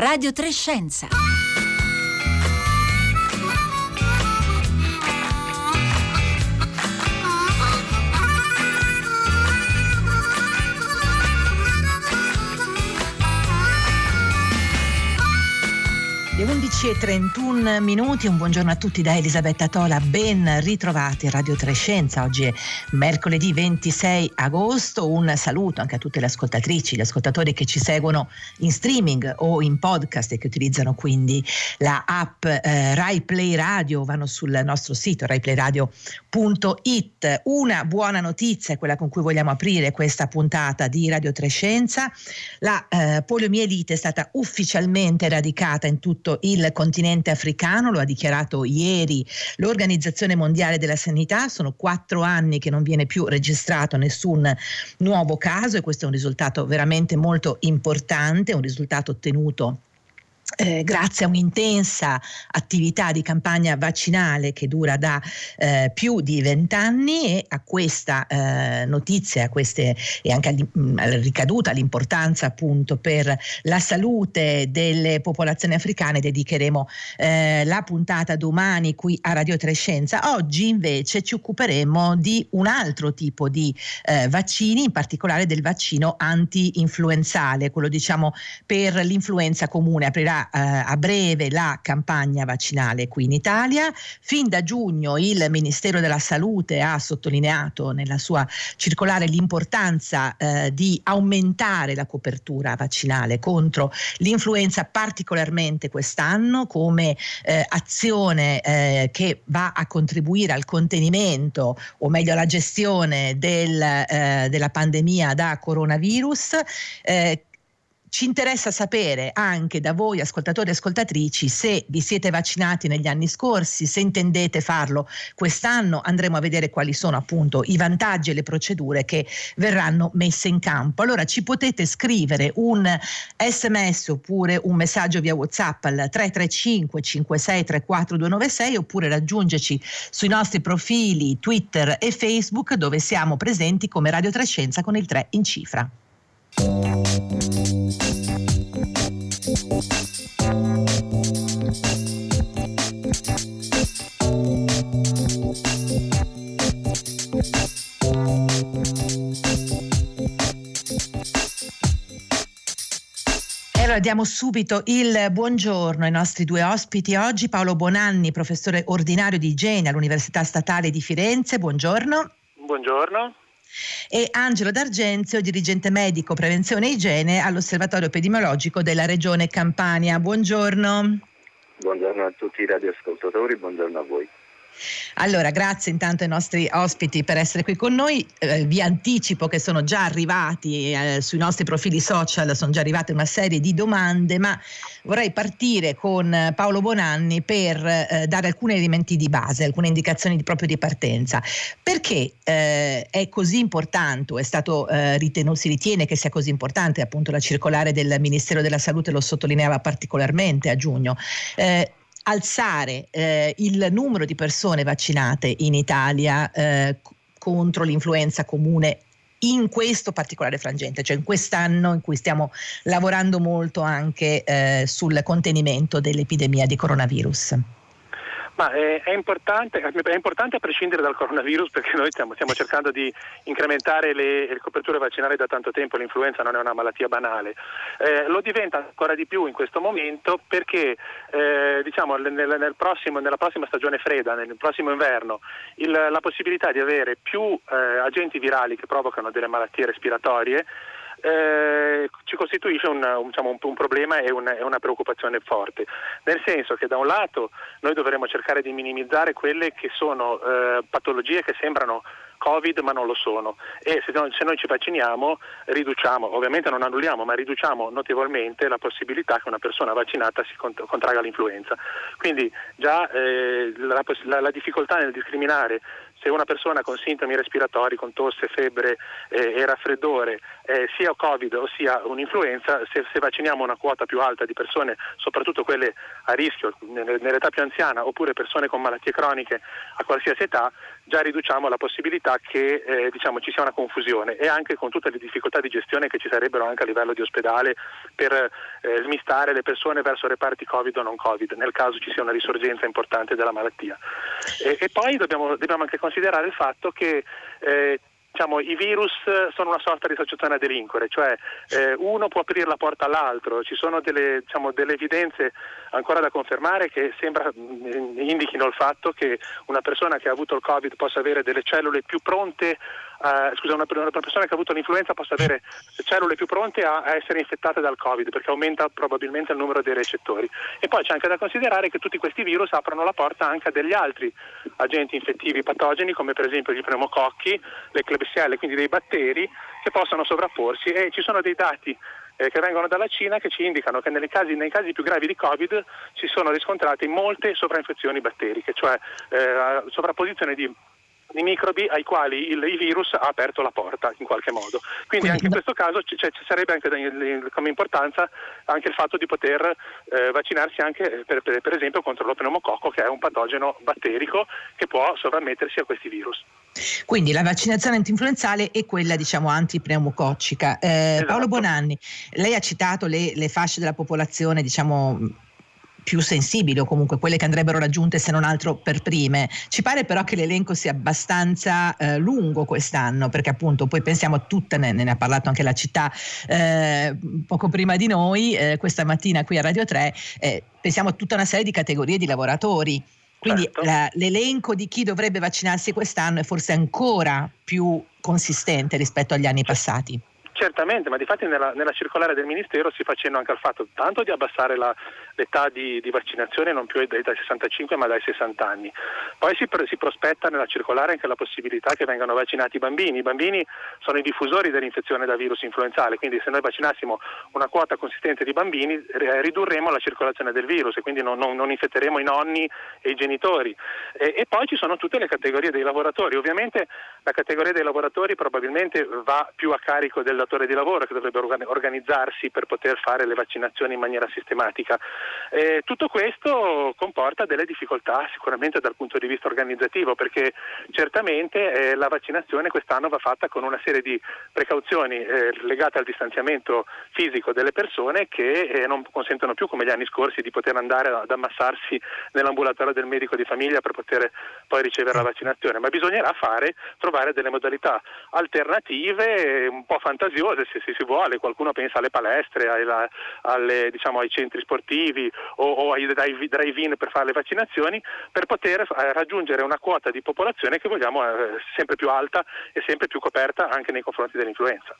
Radio Trescenza. Le 11.31 minuti, un buongiorno a tutti da Elisabetta Tola, ben ritrovati a Radio Trescenza, oggi è mercoledì 26 agosto, un saluto anche a tutte le ascoltatrici, gli ascoltatori che ci seguono in streaming o in podcast e che utilizzano quindi la app eh, Rai Play Radio, vanno sul nostro sito raiplayradio.it. Una buona notizia è quella con cui vogliamo aprire questa puntata di Radio Trescenza, la eh, poliomielite è stata ufficialmente eradicata in tutto tutto il continente africano, lo ha dichiarato ieri l'Organizzazione Mondiale della Sanità, sono quattro anni che non viene più registrato nessun nuovo caso e questo è un risultato veramente molto importante, un risultato ottenuto eh, grazie a un'intensa attività di campagna vaccinale che dura da eh, più di vent'anni e a questa eh, notizia queste, e anche alla ricaduta, all'importanza appunto per la salute delle popolazioni africane dedicheremo eh, la puntata domani qui a Radio Trescenza. Oggi invece ci occuperemo di un altro tipo di eh, vaccini, in particolare del vaccino anti-influenzale, quello diciamo per l'influenza comune. Aprirà eh, a breve la campagna vaccinale qui in Italia. Fin da giugno il Ministero della Salute ha sottolineato nella sua circolare l'importanza eh, di aumentare la copertura vaccinale contro l'influenza, particolarmente quest'anno, come eh, azione eh, che va a contribuire al contenimento o meglio alla gestione del, eh, della pandemia da coronavirus. Ci interessa sapere anche da voi ascoltatori e ascoltatrici se vi siete vaccinati negli anni scorsi, se intendete farlo quest'anno, andremo a vedere quali sono appunto i vantaggi e le procedure che verranno messe in campo. Allora ci potete scrivere un sms oppure un messaggio via WhatsApp al 335 5634 296 oppure raggiungerci sui nostri profili Twitter e Facebook dove siamo presenti come Radio Trescenza con il 3 in cifra. Allora diamo subito il buongiorno ai nostri due ospiti oggi, Paolo Bonanni, professore ordinario di igiene all'Università Statale di Firenze. Buongiorno. Buongiorno e Angelo D'Argenzio, dirigente medico prevenzione e igiene all'Osservatorio Epidemiologico della Regione Campania. Buongiorno. Buongiorno a tutti i radioascoltatori, buongiorno a voi. Allora, grazie intanto ai nostri ospiti per essere qui con noi. Eh, vi anticipo che sono già arrivati eh, sui nostri profili social, sono già arrivate una serie di domande, ma vorrei partire con Paolo Bonanni per eh, dare alcuni elementi di base, alcune indicazioni di, proprio di partenza. Perché eh, è così importante, è stato eh, ritenuto, si ritiene che sia così importante, appunto la circolare del Ministero della Salute lo sottolineava particolarmente a giugno. Eh, alzare eh, il numero di persone vaccinate in Italia eh, contro l'influenza comune in questo particolare frangente, cioè in quest'anno in cui stiamo lavorando molto anche eh, sul contenimento dell'epidemia di coronavirus. Ma è, è, importante, è, importante, a prescindere dal coronavirus perché noi stiamo, stiamo cercando di incrementare le, le, coperture vaccinali da tanto tempo, l'influenza non è una malattia banale. Eh, lo diventa ancora di più in questo momento perché eh, diciamo, nel, nel prossimo, nella prossima stagione fredda, nel prossimo inverno, il, la possibilità di avere più eh, agenti virali che provocano delle malattie respiratorie eh, ci costituisce un, un, diciamo, un, un problema e un, una preoccupazione forte, nel senso che da un lato noi dovremo cercare di minimizzare quelle che sono eh, patologie che sembrano Covid ma non lo sono e se, se, noi ci vacciniamo riduciamo, ovviamente non annulliamo, ma riduciamo notevolmente la possibilità che una persona vaccinata si cont- contraga l'influenza. Quindi già eh, la, la, la difficoltà nel discriminare se una persona con sintomi respiratori, con tosse, febbre eh, e raffreddore eh, sia Covid sia un'influenza, se, se, vacciniamo una quota più alta di persone, soprattutto quelle a rischio nell'età più anziana oppure persone con malattie croniche a qualsiasi età, già riduciamo la possibilità che eh, diciamo, ci sia una confusione e anche con tutte le difficoltà di gestione che ci sarebbero anche a livello di ospedale per eh, smistare le persone verso reparti Covid o non Covid, nel caso ci sia una risorgenza importante della malattia. E, e poi dobbiamo, dobbiamo, anche considerare il fatto che eh, diciamo, i virus sono una sorta di associazione a delinquere, cioè eh, uno può aprire la porta all'altro, ci sono delle, diciamo, delle evidenze ancora da confermare che sembra mh, indichino il fatto che una persona che ha avuto il Covid possa avere delle cellule più pronte Uh, scusa, una, una, persona che ha avuto l'influenza possa avere cellule più pronte a, a, essere infettate dal Covid perché aumenta probabilmente il numero dei recettori. E poi c'è anche da considerare che tutti questi virus aprono la porta anche a degli altri agenti infettivi patogeni come per esempio gli pneumococchi, le Klebsielle, quindi dei batteri che possono sovrapporsi e ci sono dei dati eh, che vengono dalla Cina che ci indicano che casi, nei casi più gravi di Covid si sono riscontrate molte sovrainfezioni batteriche, cioè eh, sovrapposizione di di microbi ai quali il, il, virus ha aperto la porta in qualche modo. Quindi, Quindi anche in questo caso ci, ci sarebbe anche come importanza anche il fatto di poter eh, vaccinarsi anche per, per, per, esempio contro lo pneumococco che è un patogeno batterico che può sovrammettersi a questi virus. Quindi la vaccinazione antinfluenzale è quella diciamo antipneumococcica. Eh, esatto. Paolo Bonanni, lei ha citato le, le fasce della popolazione diciamo più sensibili o comunque quelle che andrebbero raggiunte se non altro per prime. Ci pare però che l'elenco sia abbastanza eh, lungo quest'anno perché appunto poi pensiamo a tutte, ne, ne ha parlato anche la città eh, poco prima di noi, eh, questa mattina qui a Radio 3, eh, pensiamo a tutta una serie di categorie di lavoratori. Quindi certo. la, l'elenco di chi dovrebbe vaccinarsi quest'anno è forse ancora più consistente rispetto agli anni passati. Certamente, ma di fatti nella, nella, circolare del Ministero si fa cenno anche al fatto tanto di abbassare la, l'età di, di, vaccinazione non più dai, dai, 65 ma dai 60 anni. Poi si, si, prospetta nella circolare anche la possibilità che vengano vaccinati i bambini. I bambini sono i diffusori dell'infezione da virus influenzale, quindi se noi vaccinassimo una quota consistente di bambini ridurremo la circolazione del virus e quindi non, non, non infetteremo i nonni e i genitori. E, e poi ci sono tutte le categorie dei lavoratori. Ovviamente la categoria dei lavoratori probabilmente va più a carico del datore di lavoro che dovrebbe organizzarsi per poter fare le vaccinazioni in maniera sistematica. Eh, tutto questo comporta delle difficoltà sicuramente dal punto di vista organizzativo perché certamente eh, la vaccinazione quest'anno va fatta con una serie di precauzioni eh, legate al distanziamento fisico delle persone che eh, non consentono più come gli anni scorsi di poter andare ad ammassarsi nell'ambulatorio del medico di famiglia per poter poi ricevere la vaccinazione, ma bisognerà fare, trovare delle modalità alternative un po' fantasiose se, si vuole, qualcuno pensa alle palestre, alle, alle, diciamo, ai centri sportivi o, o ai drive-in per fare le vaccinazioni, per poter eh, raggiungere una quota di popolazione che vogliamo eh, sempre più alta e sempre più coperta anche nei confronti dell'influenza.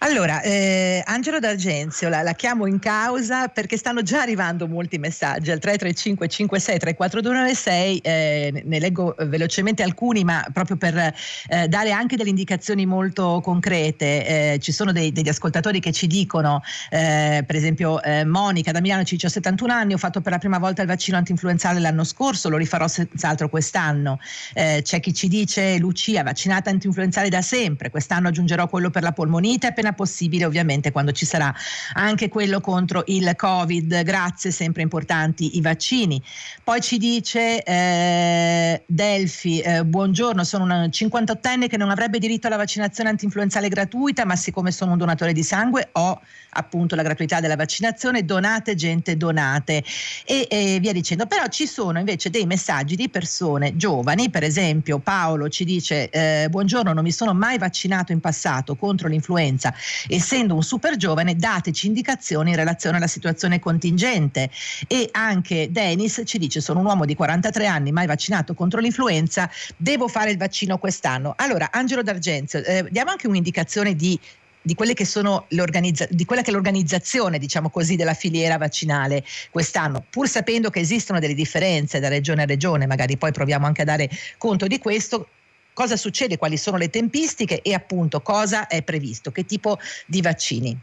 Allora, eh, Angelo D'Argenzio la, la, chiamo in causa perché stanno già arrivando molti messaggi al 335 56 34296, eh, ne leggo velocemente alcuni ma proprio per eh, dare anche delle indicazioni molto concrete. Eh, ci sono dei, degli ascoltatori che ci dicono, eh, per esempio eh, Monica da Milano ci ho 71 anni, ho fatto per la prima volta il vaccino antinfluenzale l'anno scorso, lo rifarò senz'altro quest'anno. c'è chi ci dice Lucia vaccinata antinfluenzale da sempre, quest'anno aggiungerò quello per la polmonite appena possibile ovviamente quando ci sarà anche quello contro il Covid. Grazie, sempre importanti i vaccini. Poi ci dice eh, Delfi, eh, buongiorno, sono una 58enne che non avrebbe diritto alla vaccinazione antinfluenzale gratuita, ma siccome sono un donatore di sangue ho appunto la gratuità della vaccinazione, donate gente, donate e, e via dicendo. Però ci sono invece dei messaggi di persone giovani, per esempio Paolo ci dice eh, buongiorno, non mi sono mai vaccinato in passato contro l'influenza essendo un super giovane, dateci indicazioni in relazione alla situazione contingente. E anche Denis ci dice: Sono un uomo di 43 anni, mai vaccinato contro l'influenza, devo fare il vaccino quest'anno. Allora, Angelo D'Argenzio, eh, diamo anche un'indicazione di di, di quella che è l'organizzazione, diciamo così, della filiera vaccinale quest'anno, pur sapendo che esistono delle differenze da regione a regione, magari poi proviamo anche a dare conto di questo, cosa succede, quali sono le tempistiche e appunto cosa è previsto, che tipo di vaccini.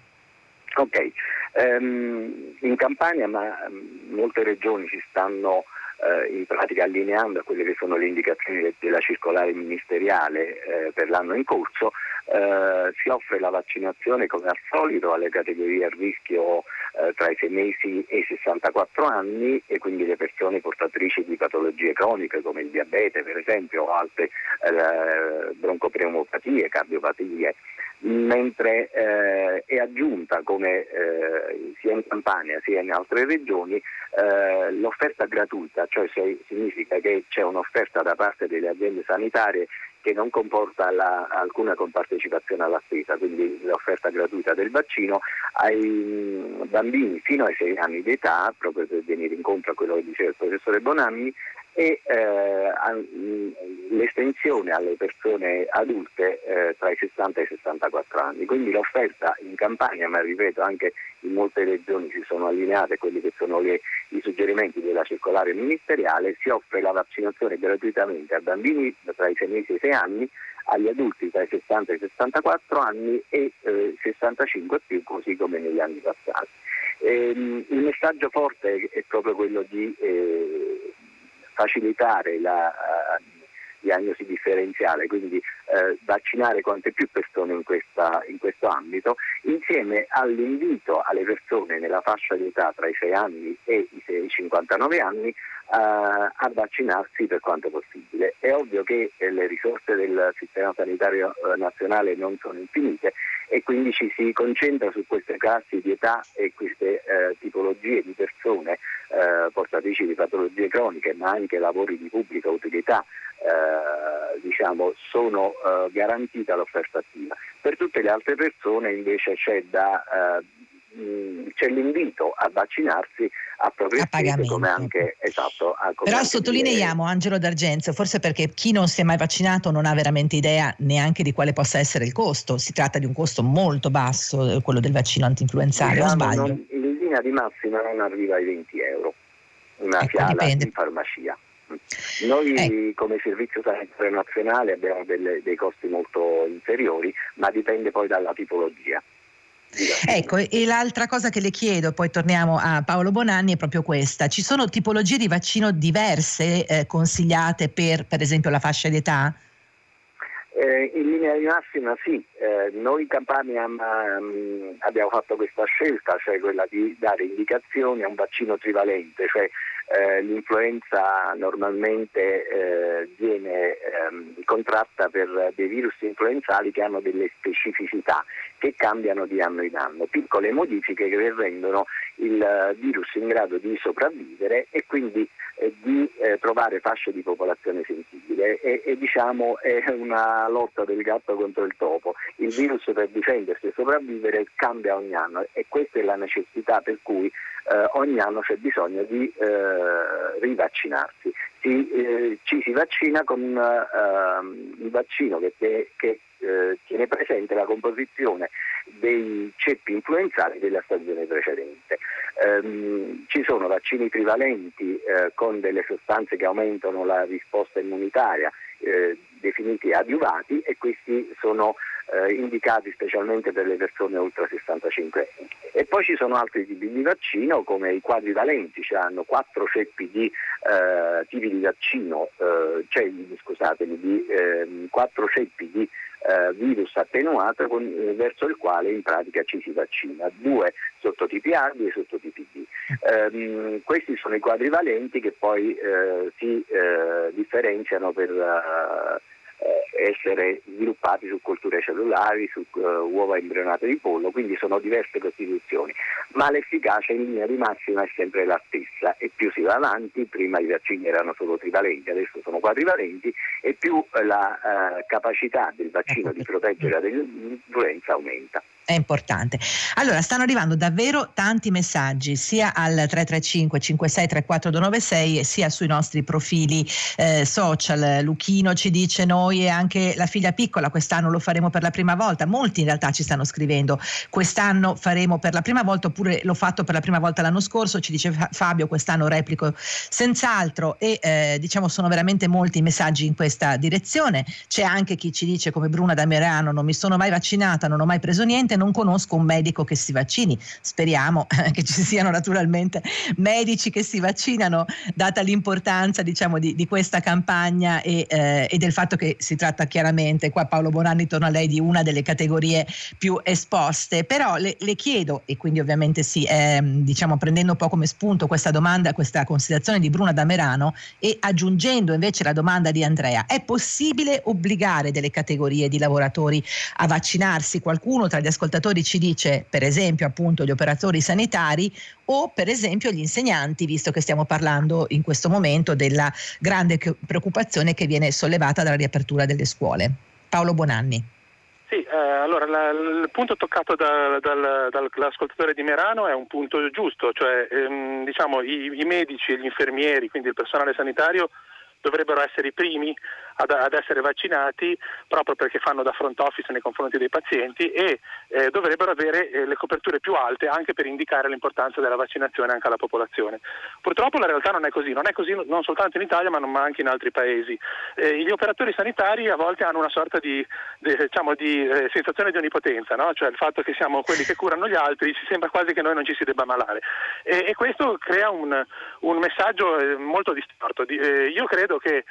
Ok, um, in Campania ma um, molte regioni si stanno eh, in pratica allineando a quelle che sono le indicazioni della circolare ministeriale eh, per l'anno in corso, eh, si offre la vaccinazione come al solito alle categorie a rischio eh, tra i 6 mesi e i 64 anni e quindi le persone portatrici di patologie croniche come il diabete per esempio o altre eh, broncopneumopatie, cardiopatie. Mentre eh, è aggiunta come eh, sia in Campania sia in altre regioni eh, l'offerta gratuita, cioè significa che c'è un'offerta da parte delle aziende sanitarie che non comporta la, alcuna compartecipazione alla spesa, quindi l'offerta gratuita del vaccino ai mm, bambini fino ai 6 anni di età, proprio per venire incontro a quello che diceva il professore Bonanni, e eh, l'estensione alle persone adulte eh, tra i 60 e i 64 anni. Quindi l'offerta in campagna, ma ripeto anche in molte regioni si sono allineate quelli che sono le, i suggerimenti della circolare ministeriale, si offre la vaccinazione gratuitamente a bambini tra i 6 mesi e i 6 anni, agli adulti tra i 60 e i 64 anni e eh, 65 più, così come negli anni passati. Ehm, il messaggio forte è proprio quello di eh, facilitare la uh, diagnosi differenziale, quindi uh, vaccinare quante più persone in, questa, in, questo ambito, insieme all'invito alle persone nella fascia di età tra i 6 anni e i 6, 59 anni Uh, a vaccinarsi per quanto possibile. È ovvio che eh, le risorse del sistema sanitario eh, nazionale non sono infinite e quindi ci si concentra su queste classi di età e queste eh, tipologie di persone eh, portatrici di patologie croniche, ma anche lavori di pubblica utilità, eh, diciamo, sono eh, garantita l'offerta attiva. Per tutte le altre persone invece c'è, da, eh, c'è l'invito a vaccinarsi a proprie spese come anche esatto. Come Però anche sottolineiamo. Angelo D'Argenzo, forse perché chi non si è mai vaccinato non ha veramente idea neanche di quale possa essere il costo. Si tratta di un costo molto basso, quello del vaccino anti-influenzale, diciamo, sbaglio? Non, linea di massima non arriva ai 20 euro, una ecco, fiala dipende. in farmacia. Noi eh. come Servizio Sanitario Nazionale abbiamo delle, dei costi molto inferiori, ma dipende poi dalla tipologia. Ecco, e l'altra cosa che le chiedo, poi torniamo a Paolo Bonanni, è proprio questa. Ci sono tipologie di vaccino diverse eh, consigliate per, per esempio, la fascia d'età? Eh, in linea di massima sì, eh, noi in Campania um, abbiamo fatto questa scelta, cioè quella di dare indicazioni a un vaccino trivalente, cioè eh, l'influenza normalmente eh, viene ehm, contratta per dei virus influenzali che hanno delle specificità che cambiano di anno in anno, piccole modifiche che rendono il virus in grado di sopravvivere e quindi eh, di eh, trovare fasce di popolazione sensibile e, e, diciamo è una lotta del gatto contro il topo. Il virus per difendersi e sopravvivere cambia ogni anno e questa è la necessità per cui eh, ogni anno c'è bisogno di eh, rivaccinarsi. Si, eh, ci si vaccina con ehm, un vaccino che, che eh, tiene presente la composizione dei ceppi influenzali della stagione precedente. Um, ci sono vaccini trivalenti eh, con delle sostanze che aumentano la risposta immunitaria, eh, definiti adiuvati, e questi sono eh, indicati specialmente per le persone oltre 65 anni. E poi ci sono altri tipi di vaccino come i quadrivalenti, cioè hanno quattro ceppi di eh, tipi di vaccino, cioè scusatemi, di ehm, quattro ceppi di eh, virus attenuato con, eh, verso il quale in pratica ci si vaccina, due sottotipi A due sottotipi B. Um, questi sono i quadrivalenti che poi eh, si eh, differenziano per uh, essere sviluppati su culture cellulari, su uh, uova embrionate di pollo, quindi sono diverse costituzioni, ma l'efficacia in linea di massima è sempre la stessa e più si va avanti, prima i vaccini erano solo trivalenti, adesso sono quadrivalenti e più la uh, capacità del vaccino di proteggere dall'influenza aumenta è importante. Allora, stanno arrivando davvero tanti messaggi sia al 335 5634 296 sia sui nostri profili eh, social. Luchino ci dice noi e anche la figlia piccola quest'anno lo faremo per la prima volta. Molti in realtà ci stanno scrivendo quest'anno faremo per la prima volta oppure l'ho fatto per la prima volta l'anno scorso, ci dice Fabio quest'anno replico senz'altro e eh, diciamo sono veramente molti i messaggi in questa direzione. C'è anche chi ci dice come Bruna da Merano non mi sono mai vaccinata, non ho mai preso niente onestamente non conosco un medico che si vaccini. Speriamo che ci siano naturalmente medici che si vaccinano, data l'importanza diciamo, di, di, questa campagna e, eh, e, del fatto che si tratta chiaramente, qua Paolo Bonanni torna a lei, di una delle categorie più esposte. Però le, le chiedo, e quindi ovviamente sì, eh, diciamo, prendendo un po' come spunto questa domanda, questa considerazione di Bruna Damerano e aggiungendo invece la domanda di Andrea, è possibile obbligare delle categorie di lavoratori a vaccinarsi? Qualcuno tra gli ascoltatori ci dice, per esempio, appunto gli operatori sanitari o per esempio gli insegnanti, visto che stiamo parlando in questo momento della grande preoccupazione che viene sollevata dalla riapertura delle scuole. Paolo Bonanni. Sì, eh, allora la, il punto toccato da, dal, dall'ascoltatore di Merano è un punto giusto, cioè ehm, diciamo, i, i medici e gli infermieri, quindi il personale sanitario dovrebbero essere i primi ad, ad, essere vaccinati proprio perché fanno da front office nei confronti dei pazienti e eh, dovrebbero avere eh, le coperture più alte anche per indicare l'importanza della vaccinazione anche alla popolazione. Purtroppo la realtà non è così, non è così non soltanto in Italia ma, non, anche in altri paesi. Eh, gli operatori sanitari a volte hanno una sorta di, di, diciamo, di eh, sensazione di onnipotenza, no? cioè il fatto che siamo quelli che curano gli altri, ci sembra quasi che noi non ci si debba malare e, e questo crea un, un messaggio eh, molto distorto. Eh, io credo che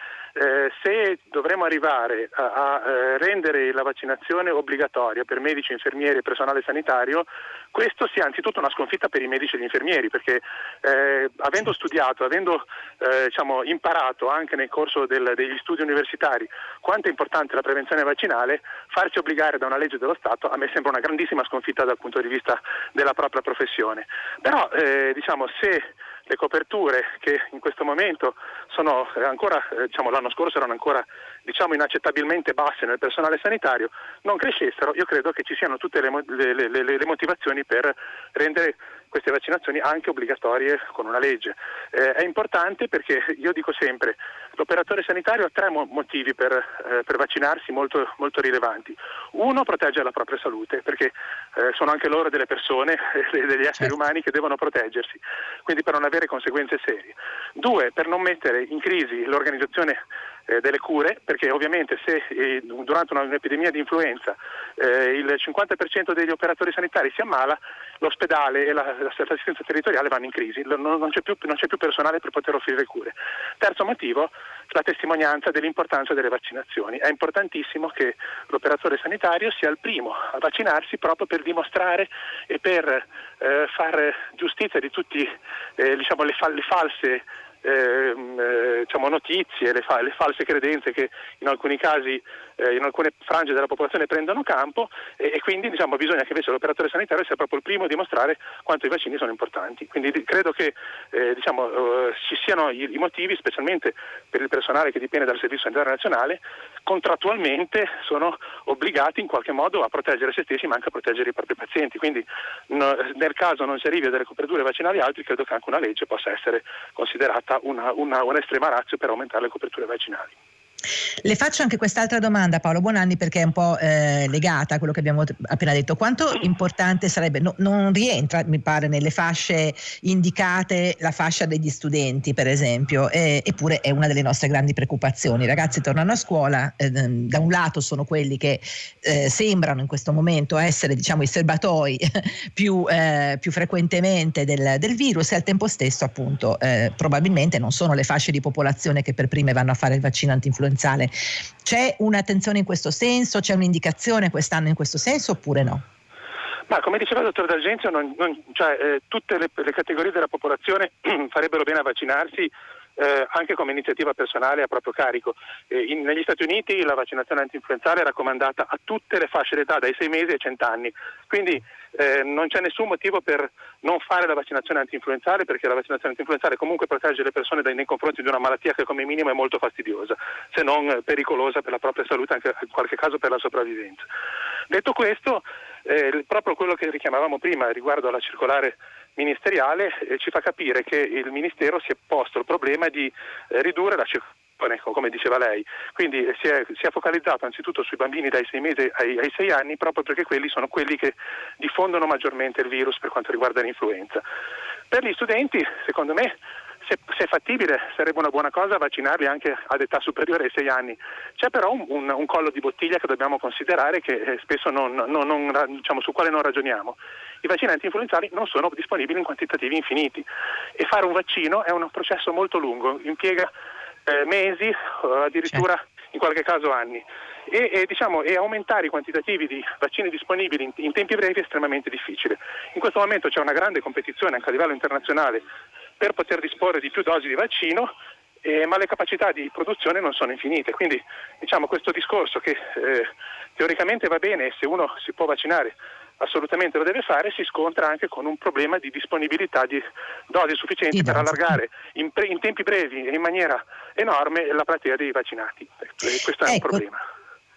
se dovremo arrivare a, a eh, rendere la vaccinazione obbligatoria per medici, infermieri e personale sanitario, questo sia anzitutto una sconfitta per i medici e gli infermieri, perché eh, avendo studiato, avendo eh, diciamo, imparato anche nel corso del, degli studi universitari quanto è importante la prevenzione vaccinale, farci obbligare da una legge dello Stato a me sembra una grandissima sconfitta dal punto di vista della propria professione. Però eh, diciamo, se le coperture che in questo momento sono ancora, eh, diciamo, l'anno scorso erano ancora diciamo, inaccettabilmente basse nel personale sanitario, non crescessero, io credo che ci siano tutte le, le, le, le motivazioni per rendere queste vaccinazioni anche obbligatorie con una legge. Eh, è importante perché io dico sempre l'operatore sanitario ha tre mo- motivi per, eh, per vaccinarsi molto, molto, rilevanti. Uno protegge la propria salute perché eh, sono anche loro delle persone, degli esseri certo. umani che devono proteggersi, quindi per non avere conseguenze serie. Due, per non mettere in crisi l'organizzazione eh, delle cure, perché ovviamente se eh, durante un'epidemia di influenza eh, il 50% degli operatori sanitari si ammala, l'ospedale e la, l'assistenza territoriale vanno in crisi, non, non, c'è più, non, c'è più, personale per poter offrire cure. Terzo motivo, la testimonianza dell'importanza delle vaccinazioni. È importantissimo che l'operatore sanitario sia il primo a vaccinarsi proprio per dimostrare e per eh, fare giustizia di tutte eh, diciamo, le, fa- le false Ehm, eh, diciamo, notizie, le, fa- le, false credenze che in alcuni casi, eh, in alcune frange della popolazione prendono campo e, e quindi diciamo, bisogna che invece l'operatore sanitario sia proprio il primo a dimostrare quanto i vaccini sono importanti. Quindi credo che eh, diciamo, eh, ci siano i, i, motivi, specialmente per il personale che dipende dal Servizio Sanitario Nazionale, contrattualmente sono obbligati in qualche modo a proteggere se stessi ma anche a proteggere i propri pazienti. Quindi no, nel caso non si arrivi a delle coperture vaccinali altri, credo che anche una legge possa essere considerata una, una, un'estrema razza per aumentare le coperture vaccinali. Le faccio anche quest'altra domanda Paolo Bonanni perché è un po' eh, legata a quello che abbiamo appena detto. Quanto importante sarebbe, no, non rientra mi pare nelle fasce indicate la fascia degli studenti per esempio, eh, eppure è una delle nostre grandi preoccupazioni. I ragazzi tornano a scuola, eh, da un lato sono quelli che eh, sembrano in questo momento essere diciamo, i serbatoi più, eh, più, frequentemente del, del, virus e al tempo stesso appunto eh, probabilmente non sono le fasce di popolazione che per prime vanno a fare il vaccino antinfluenzale influenzale. C'è un'attenzione in questo senso? C'è un'indicazione quest'anno in questo senso oppure no? Ma come diceva il dottor D'Argenzio, non, non, cioè, eh, tutte le, le, categorie della popolazione farebbero bene a vaccinarsi eh, anche come iniziativa personale a proprio carico. Eh, in, negli Stati Uniti la vaccinazione antinfluenzale è raccomandata a tutte le fasce d'età dai 6 mesi ai 100 anni, quindi eh, non c'è nessun motivo per non fare la vaccinazione antinfluenzale perché la vaccinazione antinfluenzale comunque protegge le persone dai, nei confronti di una malattia che come minimo è molto fastidiosa, se non pericolosa per la propria salute, anche in qualche caso per la sopravvivenza. Detto questo, eh, proprio quello che richiamavamo prima riguardo alla circolare ministeriale eh, ci fa capire che il Ministero si è posto il problema di eh, ridurre la circolazione come diceva lei. Quindi eh, si è, si è, focalizzato anzitutto sui bambini dai 6 mesi ai, ai 6 anni proprio perché quelli sono quelli che diffondono maggiormente il virus per quanto riguarda l'influenza. Per gli studenti, secondo me, se, se, è fattibile sarebbe una buona cosa vaccinarli anche ad età superiore ai 6 anni. C'è però un, un, un collo di bottiglia che dobbiamo considerare che eh, spesso non, non, non, diciamo, su quale non ragioniamo. I vaccini anti-influenzali non sono disponibili in quantitativi infiniti e fare un vaccino è un processo molto lungo, impiega eh, mesi addirittura certo. in qualche caso anni. E, e, diciamo, e, aumentare i quantitativi di vaccini disponibili in, in, tempi brevi è estremamente difficile. In questo momento c'è una grande competizione anche a livello internazionale per poter disporre di più dosi di vaccino, eh, ma le capacità di produzione non sono infinite. Quindi diciamo, questo discorso che eh, teoricamente va bene e se uno si può vaccinare assolutamente lo deve fare, si scontra anche con un problema di disponibilità di dosi sufficienti per allargare in, pre- in, tempi brevi e in maniera enorme la platea dei vaccinati. Questo è ecco. un problema.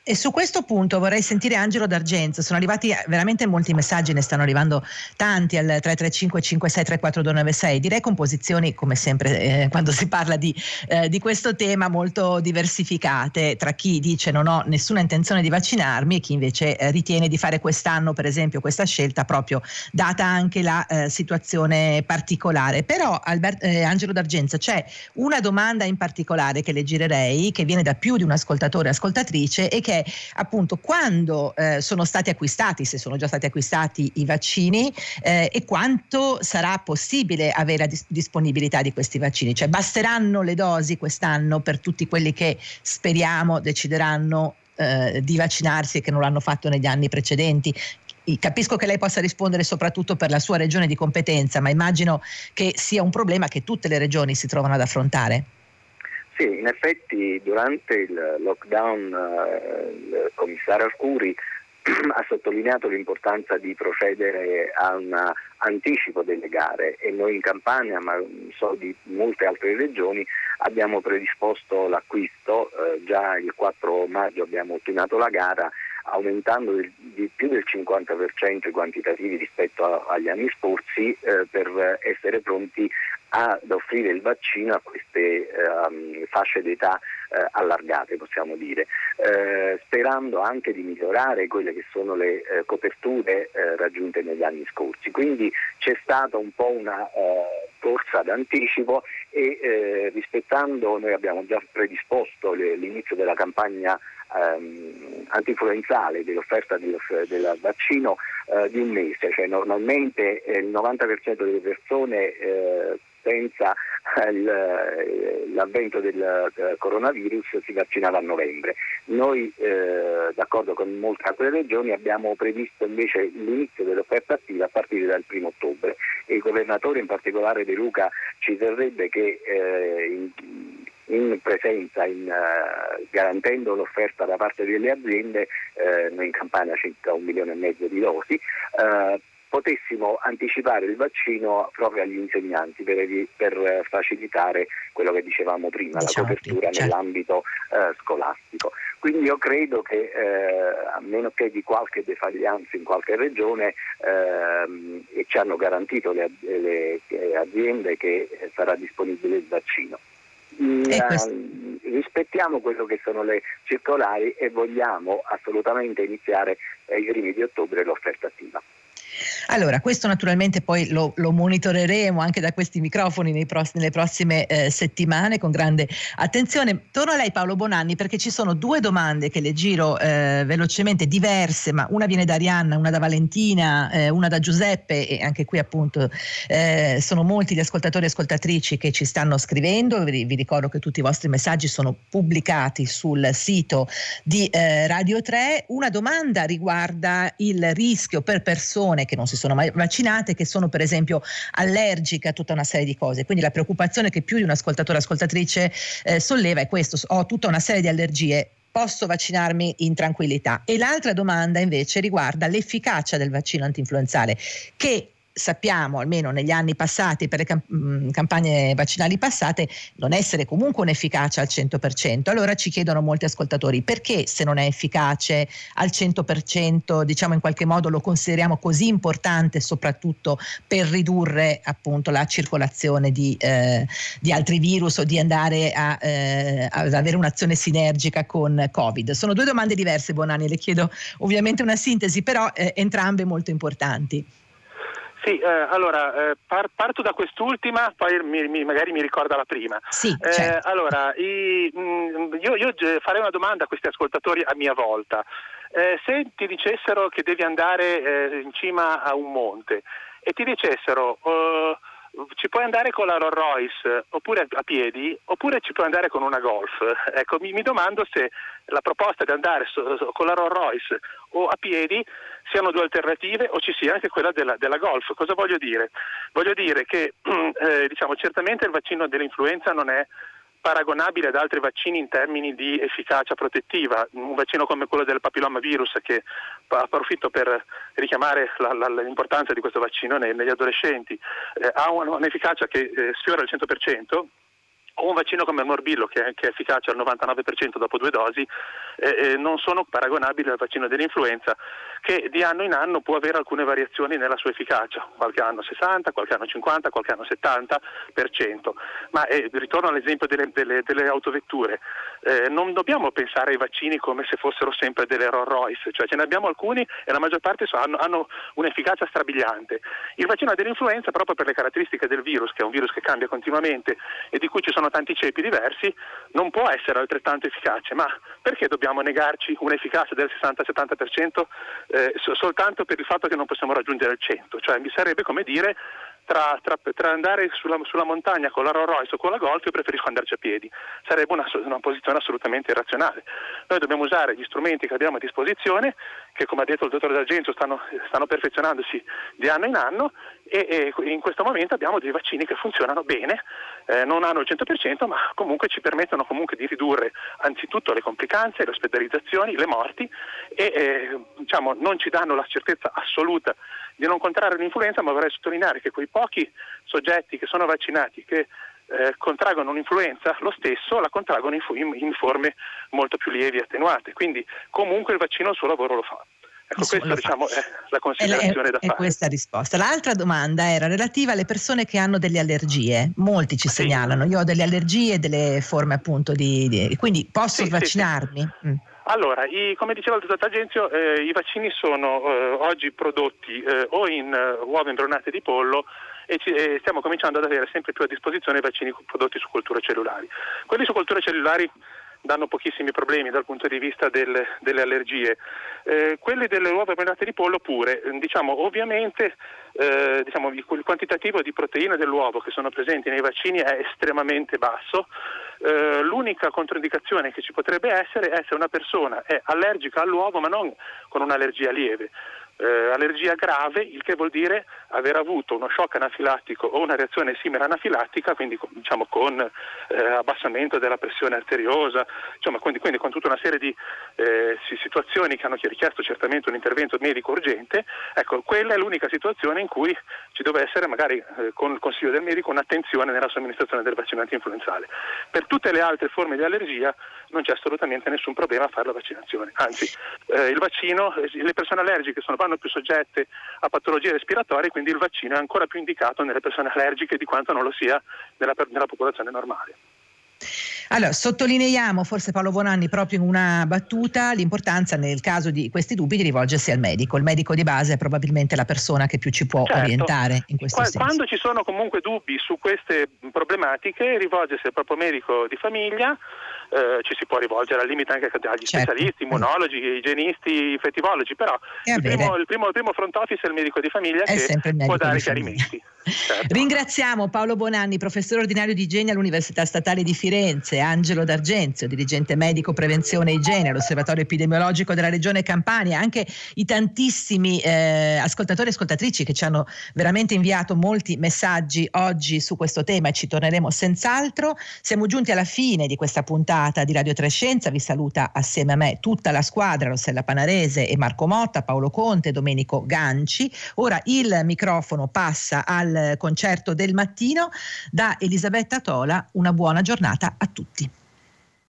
E su questo punto vorrei sentire Angelo D'Argenzo, sono arrivati veramente molti messaggi, ne stanno arrivando tanti al 335 56 34296, direi con posizioni come sempre eh, quando si parla di, eh, di, questo tema molto diversificate tra chi dice non ho nessuna intenzione di vaccinarmi e chi invece eh, ritiene di fare quest'anno per esempio questa scelta proprio data anche la eh, situazione particolare. Però Albert, eh, Angelo D'Argenzo c'è una domanda in particolare che le girerei che viene da più di un ascoltatore e ascoltatrice e che è appunto quando eh, sono stati acquistati, se sono già stati acquistati i vaccini eh, e quanto sarà possibile avere a dis- disponibilità di questi vaccini, cioè basteranno le dosi quest'anno per tutti quelli che speriamo decideranno eh, di vaccinarsi e che non l'hanno fatto negli anni precedenti. Capisco che lei possa rispondere soprattutto per la sua regione di competenza, ma immagino che sia un problema che tutte le regioni si trovano ad affrontare. Sì, in effetti durante il lockdown eh, il commissario Arcuri ha sottolineato l'importanza di procedere a un anticipo delle gare e noi in Campania, ma so di molte altre regioni, abbiamo predisposto l'acquisto, eh, già il 4 maggio abbiamo ultimato la gara aumentando di più del 50% i quantitativi rispetto a, agli anni scorsi eh, per essere pronti ad offrire il vaccino a queste um, fasce d'età uh, allargate, possiamo dire, uh, sperando anche di migliorare quelle che sono le uh, coperture raggiunte negli anni scorsi. Quindi c'è stata un po' una corsa d'anticipo e rispettando, noi abbiamo già predisposto le, l'inizio della campagna ehm, antinfluenzale dell'offerta di, del vaccino eh, di un mese, cioè normalmente eh, il 90% delle persone eh, senza l'avvento del coronavirus si vaccinava a novembre. Noi, eh, d'accordo con molte altre regioni, abbiamo previsto invece l'inizio dell'offerta attiva a partire dal 1 ottobre il governatore, in particolare De Luca, ci terrebbe che eh, in, in presenza, in, uh, garantendo l'offerta da parte delle aziende, uh, noi in Campania circa un milione e mezzo di dosi, uh, potessimo anticipare il vaccino proprio agli insegnanti per, per facilitare quello che dicevamo prima, diciamo, la copertura certo. nell'ambito scolastico. Quindi io credo che a meno che di qualche defaglianza in qualche regione ehm, e ci hanno garantito le, le aziende che sarà disponibile il vaccino. Uh, rispettiamo quello che sono le circolari e vogliamo assolutamente iniziare ai primi di ottobre l'offerta attiva. Allora, questo naturalmente poi lo, lo monitoreremo anche da questi microfoni pross- nelle prossime eh, settimane con grande attenzione. Torno a lei Paolo Bonanni perché ci sono due domande che le giro eh, velocemente diverse, ma una viene da Arianna, una da Valentina, eh, una da Giuseppe e anche qui appunto eh, sono molti gli ascoltatori e ascoltatrici che ci stanno scrivendo. Vi, vi, ricordo che tutti i vostri messaggi sono pubblicati sul sito di eh, Radio 3. Una domanda riguarda il rischio per persone che non si sono mai vaccinate, che sono per esempio allergiche a tutta una serie di cose. Quindi la preoccupazione che più di un ascoltatore o ascoltatrice eh, solleva è questo, ho tutta una serie di allergie, posso vaccinarmi in tranquillità? E l'altra domanda invece riguarda l'efficacia del vaccino antinfluenzale, che sappiamo, almeno negli anni passati, per le camp- campagne vaccinali passate, non essere comunque un'efficacia al 100%. Allora ci chiedono molti ascoltatori perché se non è efficace al 100%, diciamo in qualche modo lo consideriamo così importante soprattutto per ridurre appunto la circolazione di, eh, di altri virus o di andare a, eh, ad avere un'azione sinergica con Covid. Sono due domande diverse, Bonani, le chiedo ovviamente una sintesi, però eh, entrambe molto importanti. Sì, eh, allora eh, par- parto da quest'ultima, poi mi, mi, magari mi ricorda la prima. Sì, eh, certo. allora, i, mh, mm, io, io, farei una domanda a questi ascoltatori a mia volta. Eh, se ti dicessero che devi andare eh, in cima a un monte e ti dicessero ci puoi andare con la Rolls Royce oppure a piedi oppure ci puoi andare con una Golf. Ecco, mi, mi domando se la proposta di andare so, so, con la Rolls Royce o a piedi siano due alternative o ci sia anche quella della, della Golf. Cosa voglio dire? Voglio dire che eh, diciamo, certamente il vaccino dell'influenza non è paragonabile ad altri vaccini in termini di efficacia protettiva. Un vaccino come quello del papillomavirus, che approfitto per richiamare la, la, l'importanza di questo vaccino nei, negli adolescenti, eh, ha un'efficacia che eh, sfiora il 100%, o un vaccino come il morbillo che è, che è efficace al 99% dopo due dosi eh, eh, non sono paragonabili al vaccino dell'influenza che di anno in anno può avere alcune variazioni nella sua efficacia, qualche anno 60, qualche anno 50, qualche anno 70%. Ma eh, ritorno all'esempio delle, delle, delle autovetture, eh, non dobbiamo pensare ai vaccini come se fossero sempre delle Rolls Royce, cioè ce ne abbiamo alcuni e la maggior parte so, hanno, hanno, un'efficacia strabiliante. Il vaccino dell'influenza, proprio per le caratteristiche del virus, che è un virus che cambia continuamente e di cui ci sono tanti ceppi diversi, non può essere altrettanto efficace. Ma perché dobbiamo negarci un'efficacia del 60-70%? Eh, soltanto per il fatto che non possiamo raggiungere il 100, cioè mi sarebbe come dire tra, tra, tra andare sulla, sulla, montagna con la Rolls Royce o con la Golf io preferisco andarci a piedi, sarebbe una, una, posizione assolutamente irrazionale. Noi dobbiamo usare gli strumenti che abbiamo a disposizione, che come ha detto il dottor D'Argenzo stanno, stanno perfezionandosi di anno in anno e, e, in questo momento abbiamo dei vaccini che funzionano bene, eh, non hanno il 100% ma comunque ci permettono comunque di ridurre anzitutto le complicanze, le ospedalizzazioni, le morti e eh, diciamo, non ci danno la certezza assoluta di non contrarre l'influenza, ma vorrei sottolineare che quei pochi soggetti che sono vaccinati, che eh, contraggono un'influenza, lo stesso la contraggono in, in, forme molto più lievi e attenuate. Quindi comunque il vaccino il suo lavoro lo fa. Ecco, questa diciamo, è la considerazione è, da fare. È questa risposta. L'altra domanda era relativa alle persone che hanno delle allergie. Molti ci sì. segnalano, io ho delle allergie, delle forme appunto di... di quindi posso sì, vaccinarmi? Sì, mm. Allora, i, come diceva il dottor Agenzio, eh, i vaccini sono eh, oggi prodotti eh, o in eh, uova imbronate di pollo e, ci, e, stiamo cominciando ad avere sempre più a disposizione vaccini prodotti su culture cellulari. Quelli su culture cellulari danno pochissimi problemi dal punto di vista del, delle allergie. Eh, quelli delle uova imbronate di pollo pure, diciamo, ovviamente eh, diciamo, il quantitativo di proteine dell'uovo che sono presenti nei vaccini è estremamente basso, eh, l'unica controindicazione che ci potrebbe essere è se una persona è allergica all'uovo ma non con un'allergia lieve eh, allergia grave, il che vuol dire aver avuto uno shock anafilattico o una reazione simile anafilattica, quindi diciamo, con eh, abbassamento della pressione arteriosa, insomma, quindi, quindi, con tutta una serie di eh, situazioni che hanno richiesto certamente un intervento medico urgente, ecco, quella è l'unica situazione in cui ci deve essere magari eh, con il consiglio del medico un'attenzione nella somministrazione del vaccino antinfluenzale. Per tutte le altre forme di allergia non c'è assolutamente nessun problema a fare la vaccinazione, anzi eh, il vaccino, eh, le persone allergiche sono vanno più soggette a patologie respiratorie, quindi il vaccino è ancora più indicato nelle persone allergiche di quanto non lo sia nella, nella popolazione normale. Allora, sottolineiamo, forse Paolo Bonanni, proprio in una battuta, l'importanza nel caso di questi dubbi di rivolgersi al medico. Il medico di base è probabilmente la persona che più ci può certo. orientare in questo Qua, senso. Quando ci sono comunque dubbi su queste problematiche, rivolgersi al proprio medico di famiglia eh, ci si può rivolgere al limite anche agli certo. specialisti, immunologi, igienisti, infettivologi, però il primo, il, primo, il primo, front office è il medico di famiglia è che può dare chiarimenti. Certo. Ringraziamo Paolo Bonanni, professore ordinario di igiene all'Università Statale di Firenze, Angelo D'Argenzio, dirigente medico prevenzione e igiene all'Osservatorio epidemiologico della Regione Campania, anche i tantissimi eh, ascoltatori e ascoltatrici che ci hanno veramente inviato molti messaggi oggi su questo tema e ci torneremo senz'altro. Siamo giunti alla fine di questa puntata di Radio Trescenza, vi saluta assieme a me tutta la squadra, Rossella Panarese e Marco Motta, Paolo Conte, Domenico Ganci. Ora il microfono passa concerto del mattino. Da Elisabetta Tola una buona giornata a tutti.